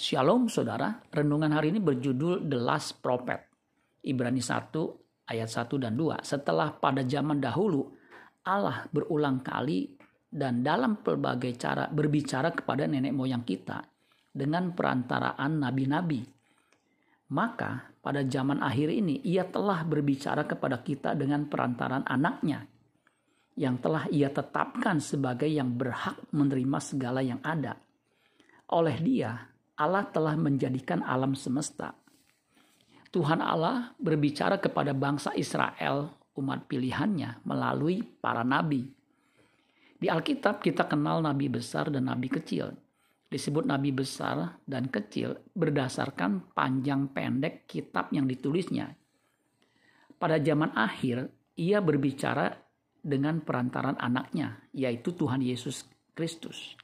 Shalom saudara, renungan hari ini berjudul The Last Prophet. Ibrani 1 ayat 1 dan 2. Setelah pada zaman dahulu Allah berulang kali dan dalam pelbagai cara berbicara kepada nenek moyang kita dengan perantaraan nabi-nabi. Maka pada zaman akhir ini ia telah berbicara kepada kita dengan perantaran anaknya yang telah ia tetapkan sebagai yang berhak menerima segala yang ada. Oleh dia, Allah telah menjadikan alam semesta. Tuhan Allah berbicara kepada bangsa Israel, umat pilihannya, melalui para nabi. Di Alkitab kita kenal nabi besar dan nabi kecil. Disebut nabi besar dan kecil berdasarkan panjang pendek kitab yang ditulisnya. Pada zaman akhir, ia berbicara dengan perantaran anaknya, yaitu Tuhan Yesus Kristus.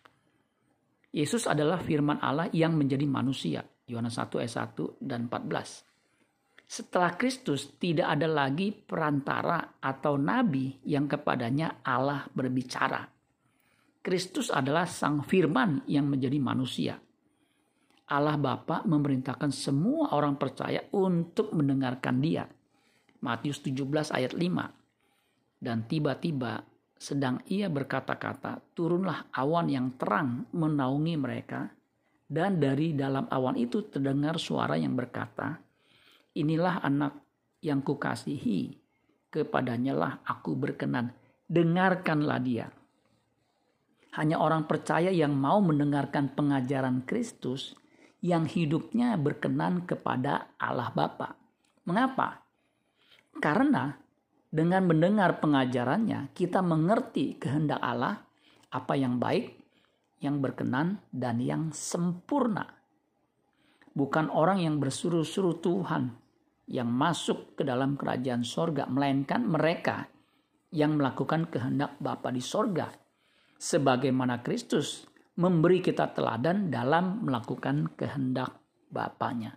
Yesus adalah firman Allah yang menjadi manusia. Yohanes 1 ayat 1 dan 14. Setelah Kristus tidak ada lagi perantara atau nabi yang kepadanya Allah berbicara. Kristus adalah sang firman yang menjadi manusia. Allah Bapa memerintahkan semua orang percaya untuk mendengarkan dia. Matius 17 ayat 5. Dan tiba-tiba sedang ia berkata-kata, turunlah awan yang terang menaungi mereka, dan dari dalam awan itu terdengar suara yang berkata, inilah anak yang kukasihi, kepadanya lah aku berkenan, dengarkanlah dia. Hanya orang percaya yang mau mendengarkan pengajaran Kristus yang hidupnya berkenan kepada Allah Bapa. Mengapa? Karena dengan mendengar pengajarannya, kita mengerti kehendak Allah, apa yang baik, yang berkenan, dan yang sempurna. Bukan orang yang bersuruh-suruh Tuhan yang masuk ke dalam kerajaan sorga, melainkan mereka yang melakukan kehendak Bapa di sorga. Sebagaimana Kristus memberi kita teladan dalam melakukan kehendak Bapaknya.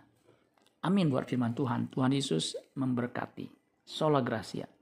Amin buat firman Tuhan. Tuhan Yesus memberkati. Sola Gracia.